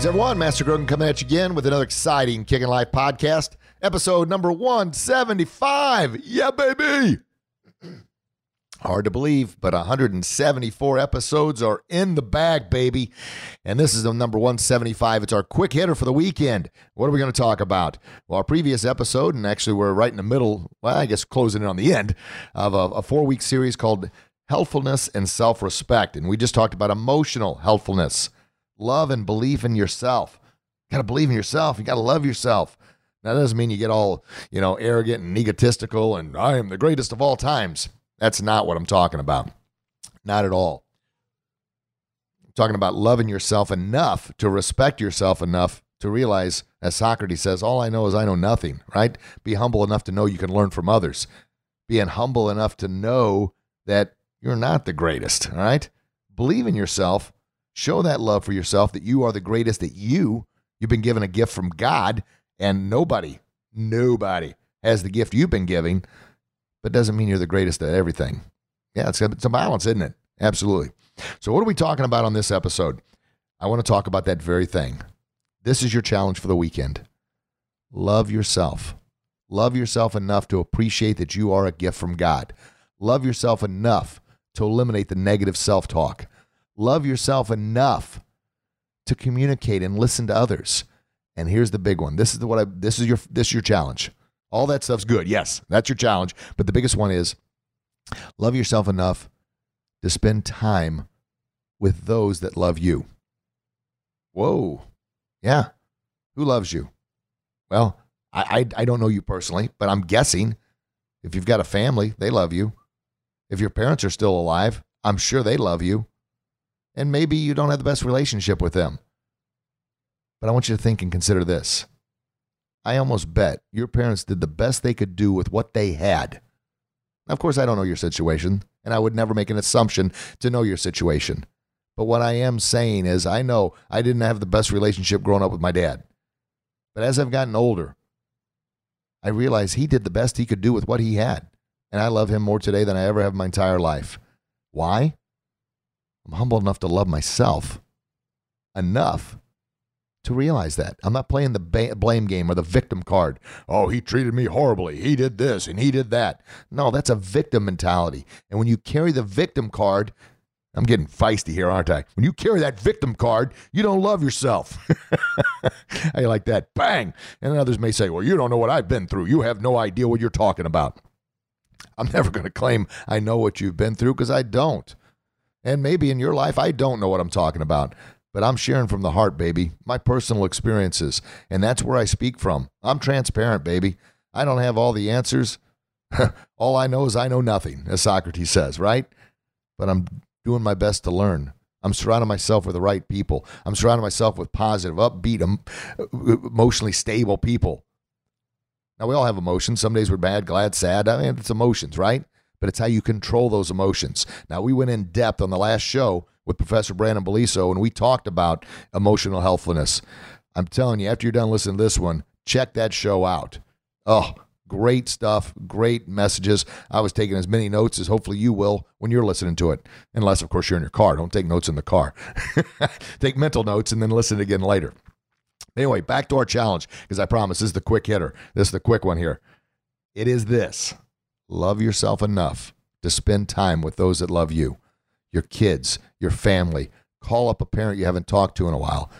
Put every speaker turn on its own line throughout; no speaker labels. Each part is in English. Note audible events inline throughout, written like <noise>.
Greetings, everyone. Master Grogan coming at you again with another exciting Kickin' Life podcast, episode number 175. Yeah, baby. <clears throat> Hard to believe, but 174 episodes are in the bag, baby. And this is the number 175. It's our quick hitter for the weekend. What are we going to talk about? Well, our previous episode, and actually we're right in the middle, well, I guess closing in on the end of a, a four week series called Healthfulness and Self Respect. And we just talked about emotional healthfulness love and belief in yourself. You got to believe in yourself. You got to love yourself. Now, that doesn't mean you get all, you know, arrogant and egotistical and I am the greatest of all times. That's not what I'm talking about. Not at all. I'm talking about loving yourself enough to respect yourself enough to realize, as Socrates says, all I know is I know nothing, right? Be humble enough to know you can learn from others. Being humble enough to know that you're not the greatest, all right? Believe in yourself Show that love for yourself that you are the greatest that you. You've been given a gift from God, and nobody, nobody has the gift you've been giving, but doesn't mean you're the greatest at everything. Yeah, it's a, it's a balance, isn't it? Absolutely. So, what are we talking about on this episode? I want to talk about that very thing. This is your challenge for the weekend. Love yourself. Love yourself enough to appreciate that you are a gift from God. Love yourself enough to eliminate the negative self talk. Love yourself enough to communicate and listen to others. And here's the big one. This is what I this is your this is your challenge. All that stuff's good. Yes, that's your challenge, but the biggest one is love yourself enough to spend time with those that love you. Whoa. Yeah. Who loves you? Well, I, I, I don't know you personally, but I'm guessing if you've got a family, they love you. If your parents are still alive, I'm sure they love you and maybe you don't have the best relationship with them. But I want you to think and consider this. I almost bet your parents did the best they could do with what they had. Of course, I don't know your situation, and I would never make an assumption to know your situation. But what I am saying is, I know I didn't have the best relationship growing up with my dad. But as I've gotten older, I realize he did the best he could do with what he had. And I love him more today than I ever have in my entire life. Why? I'm humble enough to love myself enough to realize that. I'm not playing the ba- blame game or the victim card. Oh, he treated me horribly. He did this and he did that. No, that's a victim mentality. And when you carry the victim card, I'm getting feisty here, aren't I? When you carry that victim card, you don't love yourself. <laughs> I like that. Bang. And others may say, well, you don't know what I've been through. You have no idea what you're talking about. I'm never going to claim I know what you've been through because I don't. And maybe in your life, I don't know what I'm talking about, but I'm sharing from the heart, baby, my personal experiences. And that's where I speak from. I'm transparent, baby. I don't have all the answers. <laughs> all I know is I know nothing, as Socrates says, right? But I'm doing my best to learn. I'm surrounding myself with the right people. I'm surrounding myself with positive, upbeat, emotionally stable people. Now, we all have emotions. Some days we're bad, glad, sad. I mean, it's emotions, right? But it's how you control those emotions. Now, we went in depth on the last show with Professor Brandon Beliso, and we talked about emotional healthfulness. I'm telling you, after you're done listening to this one, check that show out. Oh, great stuff, great messages. I was taking as many notes as hopefully you will when you're listening to it, unless, of course, you're in your car. Don't take notes in the car. <laughs> take mental notes and then listen again later. Anyway, back to our challenge, because I promise this is the quick hitter. This is the quick one here. It is this Love yourself enough to spend time with those that love you, your kids, your family. Call up a parent you haven't talked to in a while.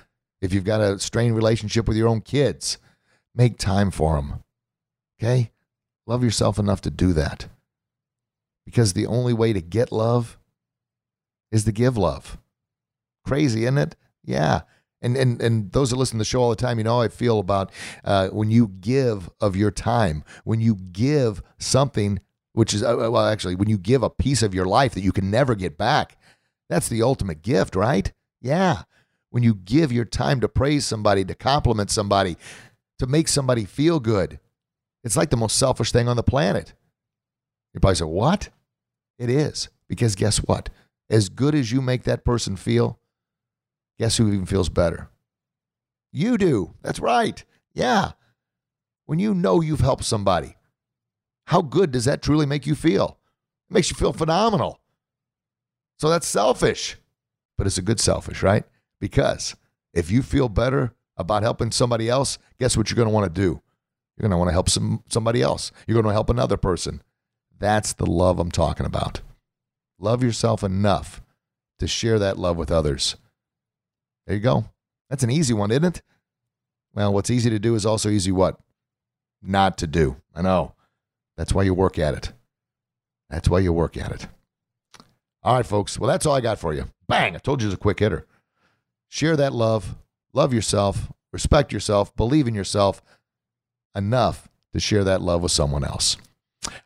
If you've got a strained relationship with your own kids, make time for them. Okay? Love yourself enough to do that. Because the only way to get love is to give love. Crazy, isn't it? Yeah. And, and and those that listen to the show all the time, you know how I feel about uh, when you give of your time, when you give something, which is uh, well, actually, when you give a piece of your life that you can never get back. That's the ultimate gift, right? Yeah. When you give your time to praise somebody, to compliment somebody, to make somebody feel good, it's like the most selfish thing on the planet. You probably say, What? It is. Because guess what? As good as you make that person feel, guess who even feels better? You do. That's right. Yeah. When you know you've helped somebody, how good does that truly make you feel? It makes you feel phenomenal. So that's selfish, but it's a good selfish, right? Because if you feel better about helping somebody else, guess what you're going to want to do? You're going to want to help some, somebody else. You're going to help another person. That's the love I'm talking about. Love yourself enough to share that love with others. There you go. That's an easy one, isn't it? Well, what's easy to do is also easy what? Not to do. I know. That's why you work at it. That's why you work at it. All right, folks. Well, that's all I got for you. Bang! I told you it was a quick hitter. Share that love. Love yourself. Respect yourself. Believe in yourself enough to share that love with someone else.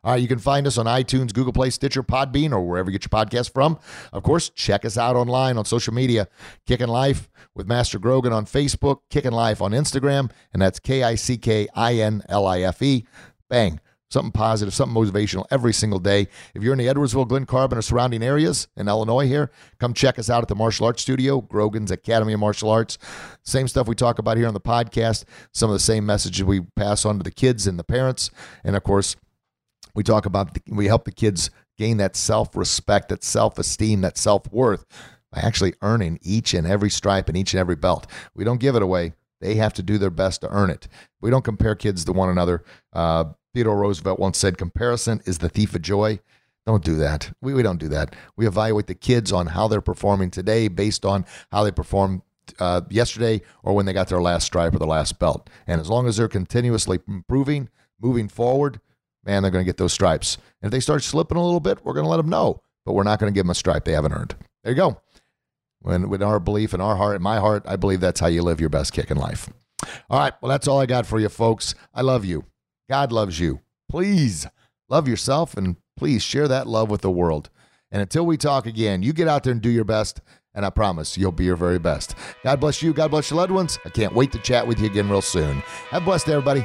All right, you can find us on iTunes, Google Play, Stitcher, Podbean, or wherever you get your podcast from. Of course, check us out online on social media. Kickin' Life with Master Grogan on Facebook, Kickin' Life on Instagram, and that's K I C K I N L I F E. Bang. Something positive, something motivational every single day. If you're in the Edwardsville, Glen Carbon, or surrounding areas in Illinois here, come check us out at the Martial Arts Studio, Grogan's Academy of Martial Arts. Same stuff we talk about here on the podcast, some of the same messages we pass on to the kids and the parents. And of course, we talk about, the, we help the kids gain that self respect, that self esteem, that self worth by actually earning each and every stripe and each and every belt. We don't give it away. They have to do their best to earn it. We don't compare kids to one another. Uh, Theodore Roosevelt once said, comparison is the thief of joy. Don't do that. We, we don't do that. We evaluate the kids on how they're performing today based on how they performed uh, yesterday or when they got their last stripe or their last belt. And as long as they're continuously improving, moving forward, man, they're going to get those stripes. And if they start slipping a little bit, we're going to let them know, but we're not going to give them a stripe they haven't earned. There you go. When, with our belief in our heart, in my heart, I believe that's how you live your best kickin' life. All right. Well, that's all I got for you, folks. I love you. God loves you. Please love yourself and please share that love with the world. And until we talk again, you get out there and do your best. And I promise you'll be your very best. God bless you. God bless your loved ones. I can't wait to chat with you again real soon. Have a blessed day, everybody.